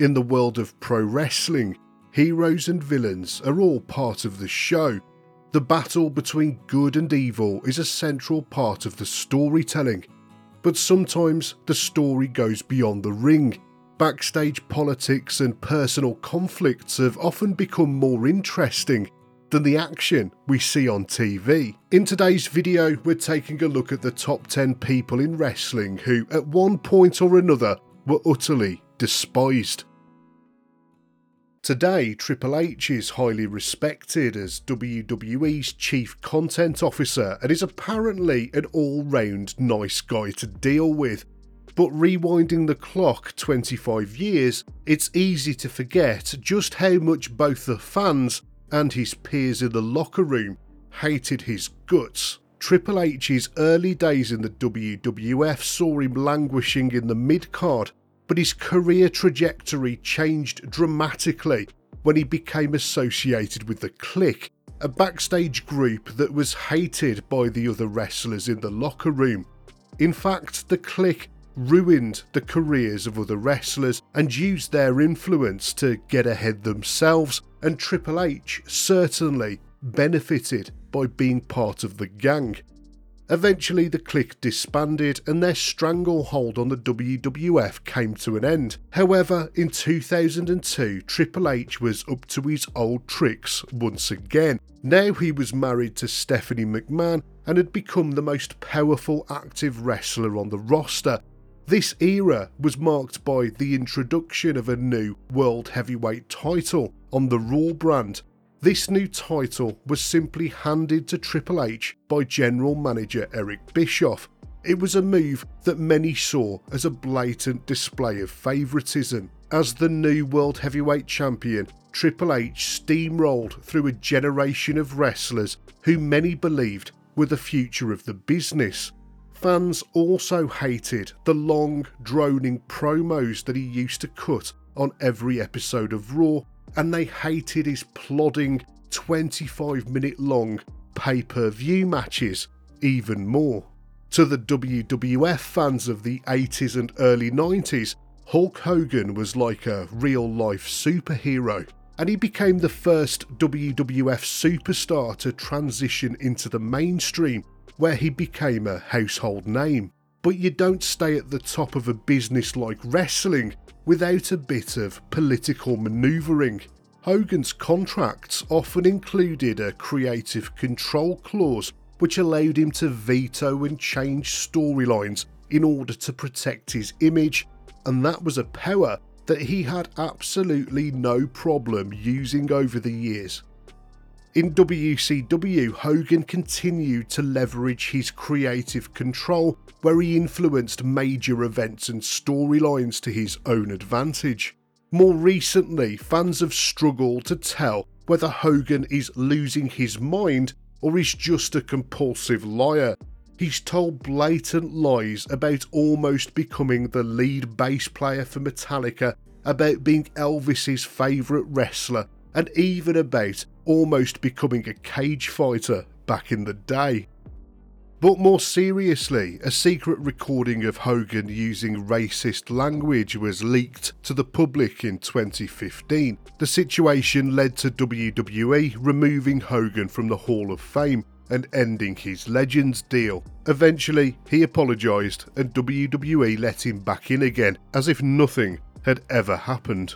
In the world of pro wrestling, heroes and villains are all part of the show. The battle between good and evil is a central part of the storytelling. But sometimes the story goes beyond the ring. Backstage politics and personal conflicts have often become more interesting than the action we see on TV. In today's video, we're taking a look at the top 10 people in wrestling who, at one point or another, were utterly despised. Today, Triple H is highly respected as WWE's chief content officer and is apparently an all round nice guy to deal with. But rewinding the clock 25 years, it's easy to forget just how much both the fans and his peers in the locker room hated his guts. Triple H's early days in the WWF saw him languishing in the mid card, but his career trajectory changed dramatically when he became associated with the Kliq, a backstage group that was hated by the other wrestlers in the locker room. In fact, the Kliq ruined the careers of other wrestlers and used their influence to get ahead themselves, and Triple H certainly benefited by being part of the gang. Eventually, the Kliq disbanded and their stranglehold on the WWF came to an end. However, in 2002, Triple H was up to his old tricks once again. Now he was married to Stephanie McMahon and had become the most powerful active wrestler on the roster, this era was marked by the introduction of a new World Heavyweight title on the Raw brand. This new title was simply handed to Triple H by General Manager Eric Bischoff. It was a move that many saw as a blatant display of favouritism. As the new World Heavyweight Champion, Triple H steamrolled through a generation of wrestlers who many believed were the future of the business. Fans also hated the long, droning promos that he used to cut on every episode of Raw, and they hated his plodding 25 minute long pay per view matches even more. To the WWF fans of the 80s and early 90s, Hulk Hogan was like a real life superhero, and he became the first WWF superstar to transition into the mainstream where he became a household name. But you don't stay at the top of a business like wrestling without a bit of political manoeuvring. Hogan's contracts often included a creative control clause which allowed him to veto and change storylines in order to protect his image, and that was a power that he had absolutely no problem using over the years. In WCW, Hogan continued to leverage his creative control, where he influenced major events and storylines to his own advantage. More recently, fans have struggled to tell whether Hogan is losing his mind or is just a compulsive liar. He's told blatant lies about almost becoming the lead bass player for Metallica, about being Elvis's favourite wrestler, and even about almost becoming a cage fighter back in the day. But more seriously, a secret recording of Hogan using racist language was leaked to the public in 2015. The situation led to WWE removing Hogan from the Hall of Fame and ending his Legends deal. Eventually, he apologised and WWE let him back in again as if nothing had ever happened.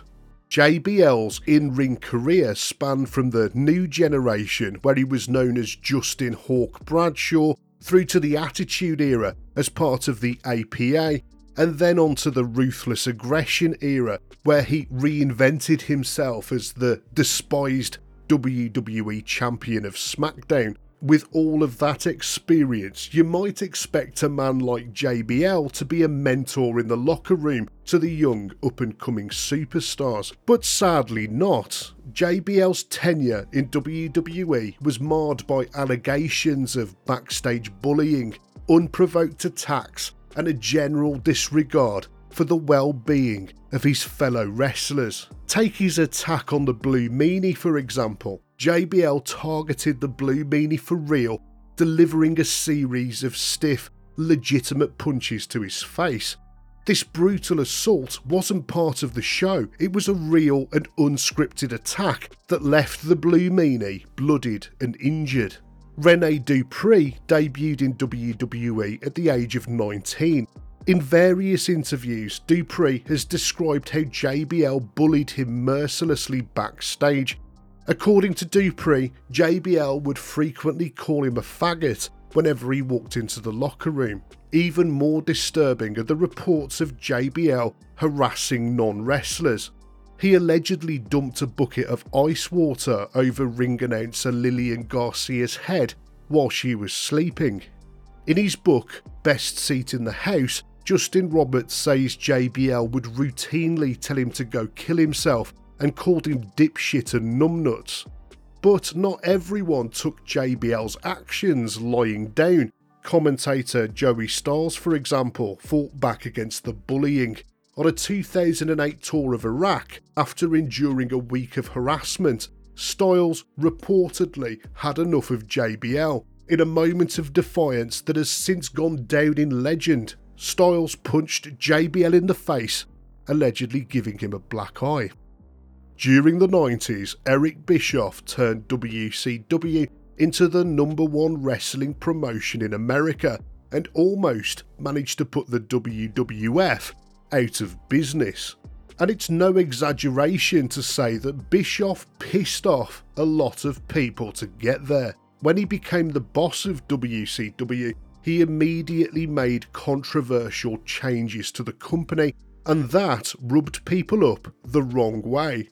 JBL's in ring career spanned from the new generation, where he was known as Justin Hawk Bradshaw, through to the Attitude Era as part of the APA, and then on to the Ruthless Aggression Era, where he reinvented himself as the despised WWE Champion of SmackDown with all of that experience, you might expect a man like JBL to be a mentor in the locker room to the young up and coming superstars, but sadly not. JBL's tenure in WWE was marred by allegations of backstage bullying, unprovoked attacks, and a general disregard for the well being of his fellow wrestlers. Take his attack on the Blue Meanie, for example. JBL targeted the Blue Meanie for real, delivering a series of stiff, legitimate punches to his face. This brutal assault wasn't part of the show, it was a real and unscripted attack that left the Blue Meanie bloodied and injured. Rene Dupree debuted in WWE at the age of 19. In various interviews, Dupree has described how JBL bullied him mercilessly backstage. According to Dupree, JBL would frequently call him a faggot whenever he walked into the locker room. Even more disturbing are the reports of JBL harassing non wrestlers. He allegedly dumped a bucket of ice water over ring announcer Lillian Garcia's head while she was sleeping. In his book, Best Seat in the House, Justin Roberts says JBL would routinely tell him to go kill himself and called him dipshit and numbnuts. But not everyone took JBL's actions lying down. Commentator Joey Styles, for example, fought back against the bullying. On a 2008 tour of Iraq, after enduring a week of harassment, Styles reportedly had enough of JBL. In a moment of defiance that has since gone down in legend, Styles punched JBL in the face, allegedly giving him a black eye. During the 90s, Eric Bischoff turned WCW into the number one wrestling promotion in America and almost managed to put the WWF out of business. And it's no exaggeration to say that Bischoff pissed off a lot of people to get there. When he became the boss of WCW, he immediately made controversial changes to the company, and that rubbed people up the wrong way.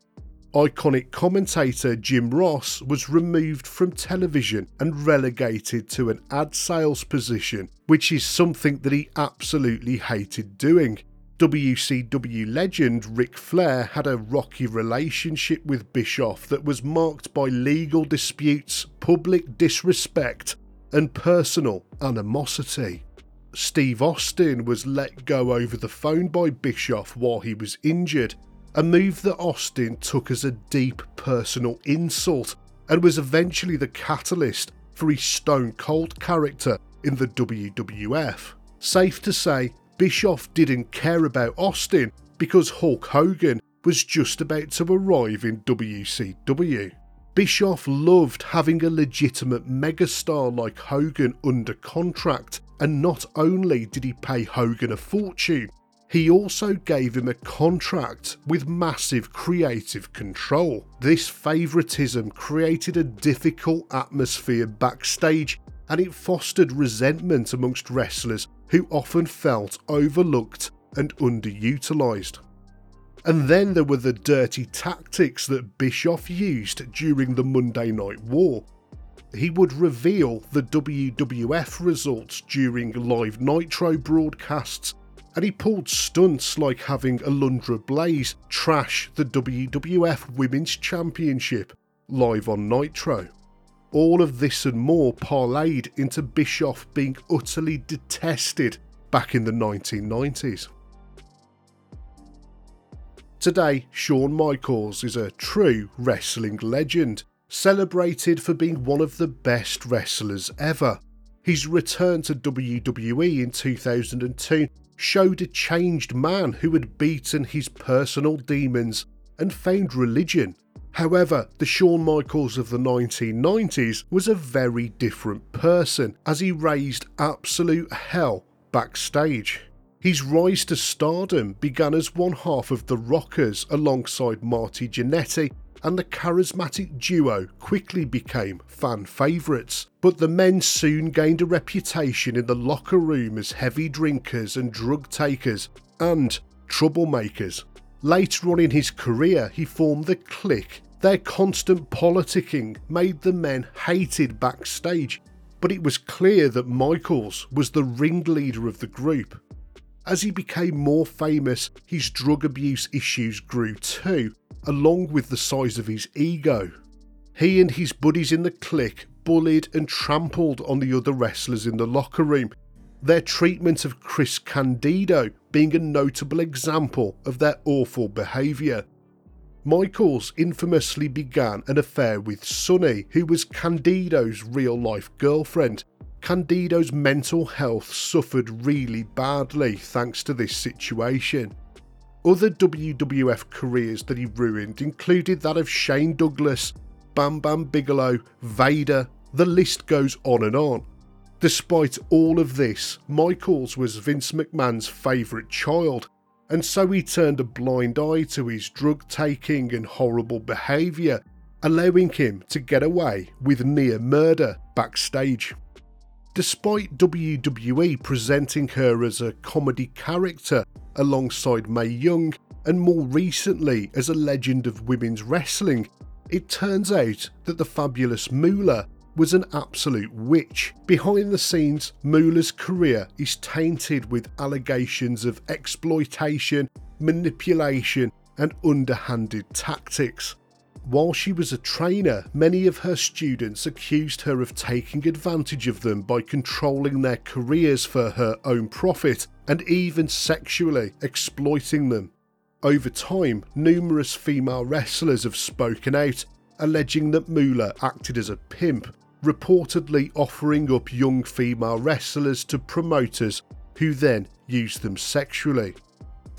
Iconic commentator Jim Ross was removed from television and relegated to an ad sales position, which is something that he absolutely hated doing. WCW legend Ric Flair had a rocky relationship with Bischoff that was marked by legal disputes, public disrespect, and personal animosity. Steve Austin was let go over the phone by Bischoff while he was injured, a move that Austin took as a deep personal insult and was eventually the catalyst for his stone cold character in the WWF. Safe to say, Bischoff didn't care about Austin because Hulk Hogan was just about to arrive in WCW. Bischoff loved having a legitimate megastar like Hogan under contract, and not only did he pay Hogan a fortune, he also gave him a contract with massive creative control. This favouritism created a difficult atmosphere backstage and it fostered resentment amongst wrestlers who often felt overlooked and underutilised. And then there were the dirty tactics that Bischoff used during the Monday Night War. He would reveal the WWF results during live Nitro broadcasts and he pulled stunts like having Alundra Blaze trash the WWF Women's Championship live on Nitro. All of this and more parlayed into Bischoff being utterly detested back in the 1990s. Today, Shawn Michaels is a true wrestling legend, celebrated for being one of the best wrestlers ever. His return to WWE in 2002 showed a changed man who had beaten his personal demons and found religion. However, the Shawn Michaels of the 1990s was a very different person as he raised absolute hell backstage. His rise to stardom began as one half of the Rockers alongside Marty Jannetty and the charismatic duo quickly became fan favourites. But the men soon gained a reputation in the locker room as heavy drinkers and drug takers and troublemakers. Later on in his career, he formed the Kliq. Their constant politicking made the men hated backstage, but it was clear that Michaels was the ringleader of the group. As he became more famous, his drug abuse issues grew too, along with the size of his ego. He and his buddies in the Kliq bullied and trampled on the other wrestlers in the locker room, their treatment of Chris Candido being a notable example of their awful behaviour. Michaels infamously began an affair with Sunny, who was Candido's real life girlfriend. Candido's mental health suffered really badly thanks to this situation. Other WWF careers that he ruined included that of Shane Douglas, Bam Bam Bigelow, Vader, the list goes on and on. Despite all of this, Michaels was Vince McMahon's favourite child, and so he turned a blind eye to his drug taking and horrible behaviour, allowing him to get away with near murder backstage. Despite WWE presenting her as a comedy character alongside Mae Young, and more recently as a legend of women's wrestling, it turns out that the fabulous Moolah was an absolute witch. Behind the scenes, Moolah's career is tainted with allegations of exploitation, manipulation, and underhanded tactics. While she was a trainer, many of her students accused her of taking advantage of them by controlling their careers for her own profit and even sexually exploiting them. Over time, numerous female wrestlers have spoken out, alleging that Moolah acted as a pimp, reportedly offering up young female wrestlers to promoters who then used them sexually.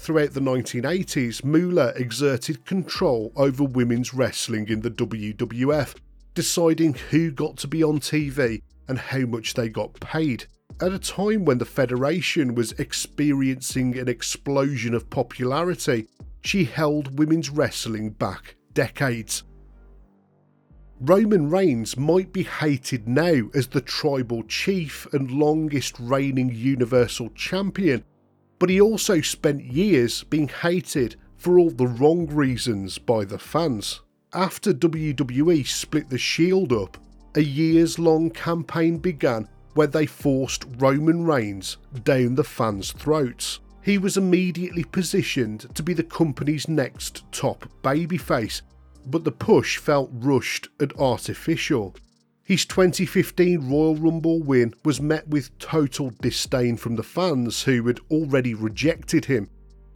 Throughout the 1980s, Moolah exerted control over women's wrestling in the WWF, deciding who got to be on TV and how much they got paid. At a time when the Federation was experiencing an explosion of popularity, she held women's wrestling back decades. Roman Reigns might be hated now as the tribal chief and longest reigning Universal Champion, but he also spent years being hated for all the wrong reasons by the fans. After WWE split the Shield up, a years long campaign began where they forced Roman Reigns down the fans' throats. He was immediately positioned to be the company's next top babyface, but the push felt rushed and artificial. His 2015 Royal Rumble win was met with total disdain from the fans who had already rejected him.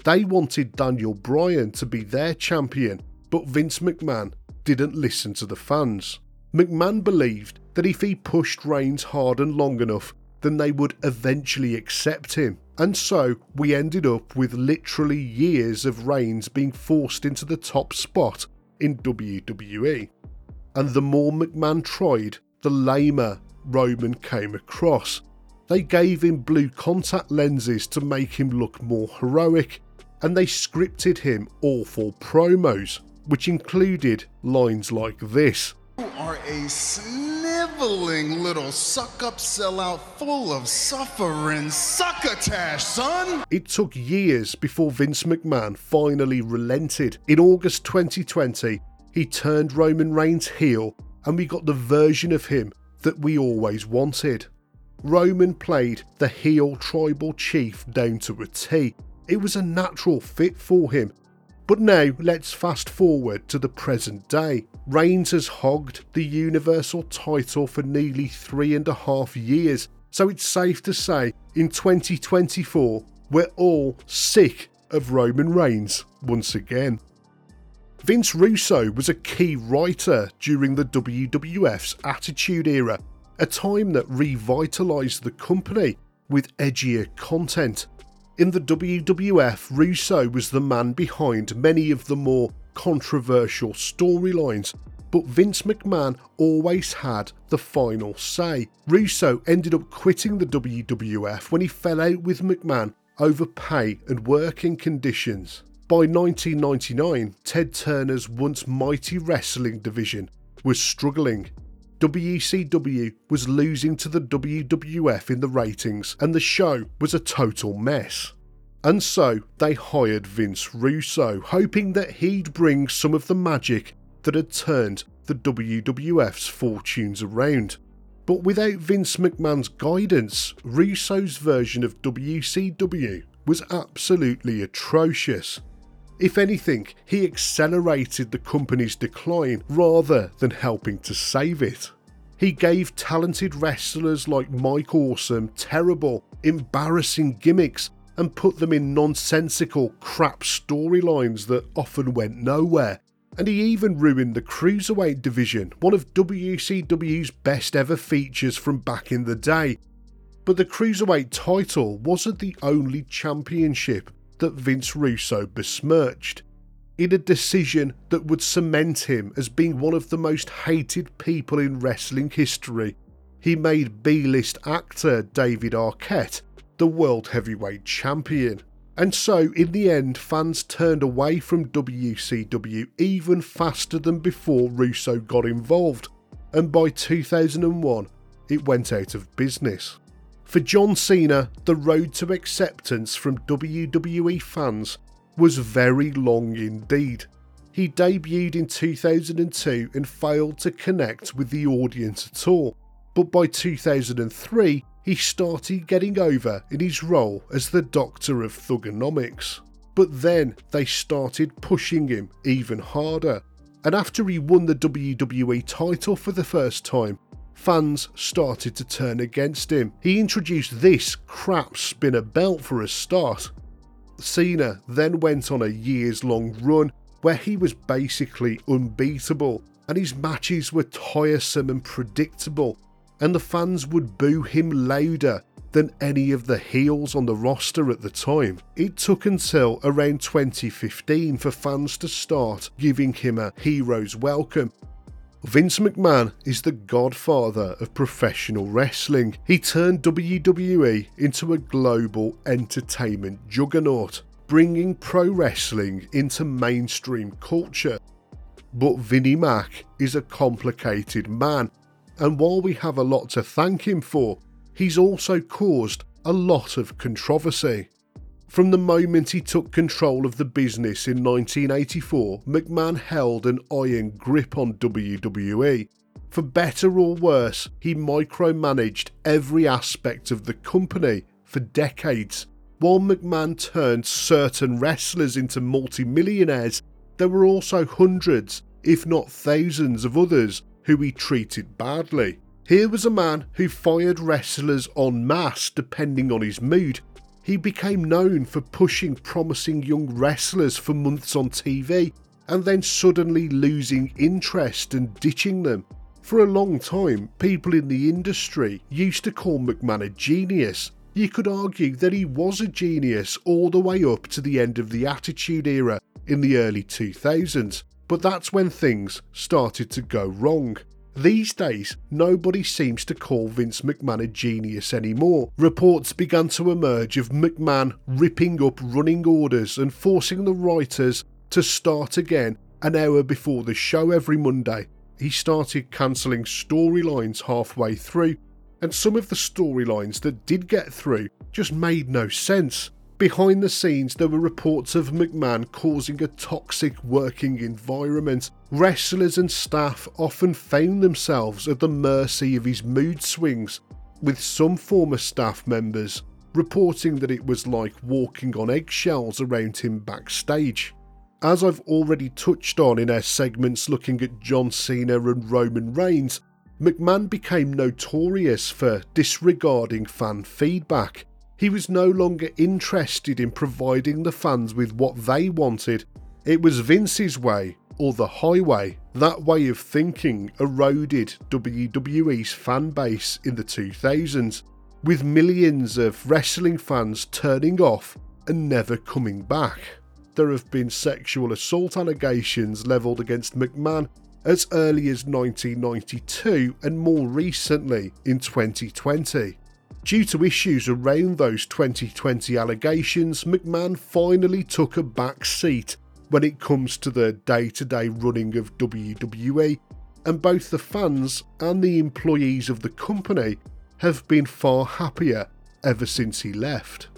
They wanted Daniel Bryan to be their champion, but Vince McMahon didn't listen to the fans. McMahon believed that if he pushed Reigns hard and long enough, then they would eventually accept him. And so we ended up with literally years of Reigns being forced into the top spot in WWE and the more McMahon tried, the lamer Roman came across. They gave him blue contact lenses to make him look more heroic, and they scripted him awful promos, which included lines like this You are a sniveling little suck up sellout full of suffering succotash, son! It took years before Vince McMahon finally relented. In August 2020, he turned Roman Reigns heel, and we got the version of him that we always wanted. Roman played the heel tribal chief down to a T. It was a natural fit for him. But now let's fast forward to the present day. Reigns has hogged the Universal title for nearly three and a half years, so it's safe to say in 2024 we're all sick of Roman Reigns once again. Vince Russo was a key writer during the WWF's Attitude Era, a time that revitalised the company with edgier content. In the WWF, Russo was the man behind many of the more controversial storylines, but Vince McMahon always had the final say. Russo ended up quitting the WWF when he fell out with McMahon over pay and working conditions. By 1999, Ted Turner's once mighty wrestling division was struggling. WCW was losing to the WWF in the ratings, and the show was a total mess. And so they hired Vince Russo, hoping that he'd bring some of the magic that had turned the WWF's fortunes around. But without Vince McMahon's guidance, Russo's version of WCW was absolutely atrocious. If anything, he accelerated the company's decline rather than helping to save it. He gave talented wrestlers like Mike Awesome terrible, embarrassing gimmicks and put them in nonsensical, crap storylines that often went nowhere. and he even ruined the Cruiserweight division, one of WCW's best ever features from back in the day. But the Cruiserweight title wasn't the only championship that Vince Russo besmirched. In a decision that would cement him as being one of the most hated people in wrestling history, he made B list actor David Arquette the World Heavyweight Champion. And so, in the end, fans turned away from WCW even faster than before Russo got involved, and by 2001, it went out of business. For John Cena, the road to acceptance from WWE fans was very long indeed. He debuted in 2002 and failed to connect with the audience at all, but by 2003 he started getting over in his role as the Doctor of Thuganomics. But then they started pushing him even harder, and after he won the WWE title for the first time, fans started to turn against him. He introduced this crap spinner belt for a start. Cena then went on a years long run where he was basically unbeatable and his matches were tiresome and predictable and the fans would boo him louder than any of the heels on the roster at the time. It took until around 2015 for fans to start giving him a hero's welcome. Vince McMahon is the godfather of professional wrestling. He turned WWE into a global entertainment juggernaut, bringing pro wrestling into mainstream culture. But Vinnie Mac is a complicated man and while we have a lot to thank him for, he's also caused a lot of controversy. From the moment he took control of the business in 1984, McMahon held an iron grip on WWE. For better or worse, he micromanaged every aspect of the company for decades. While McMahon turned certain wrestlers into multimillionaires, there were also hundreds, if not thousands, of others who he treated badly. Here was a man who fired wrestlers en masse depending on his mood. He became known for pushing promising young wrestlers for months on TV and then suddenly losing interest and ditching them. For a long time, people in the industry used to call McMahon a genius. You could argue that he was a genius all the way up to the end of the Attitude Era in the early 2000s. But that's when things started to go wrong. These days, nobody seems to call Vince McMahon a genius anymore. Reports began to emerge of McMahon ripping up running orders and forcing the writers to start again an hour before the show every Monday. He started cancelling storylines halfway through, and some of the storylines that did get through just made no sense. Behind the scenes, there were reports of McMahon causing a toxic working environment. Wrestlers and staff often found themselves at the mercy of his mood swings, with some former staff members reporting that it was like walking on eggshells around him backstage. As I've already touched on in our segments looking at John Cena and Roman Reigns, McMahon became notorious for disregarding fan feedback he was no longer interested in providing the fans with what they wanted. It was Vince's way, or the highway. That way of thinking eroded WWE's fan base in the 2000s, with millions of wrestling fans turning off and never coming back. There have been sexual assault allegations levelled against McMahon as early as 1992 and more recently in 2020. Due to issues around those 2020 allegations, McMahon finally took a back seat when it comes to the day to day running of WWE, and both the fans and the employees of the company have been far happier ever since he left.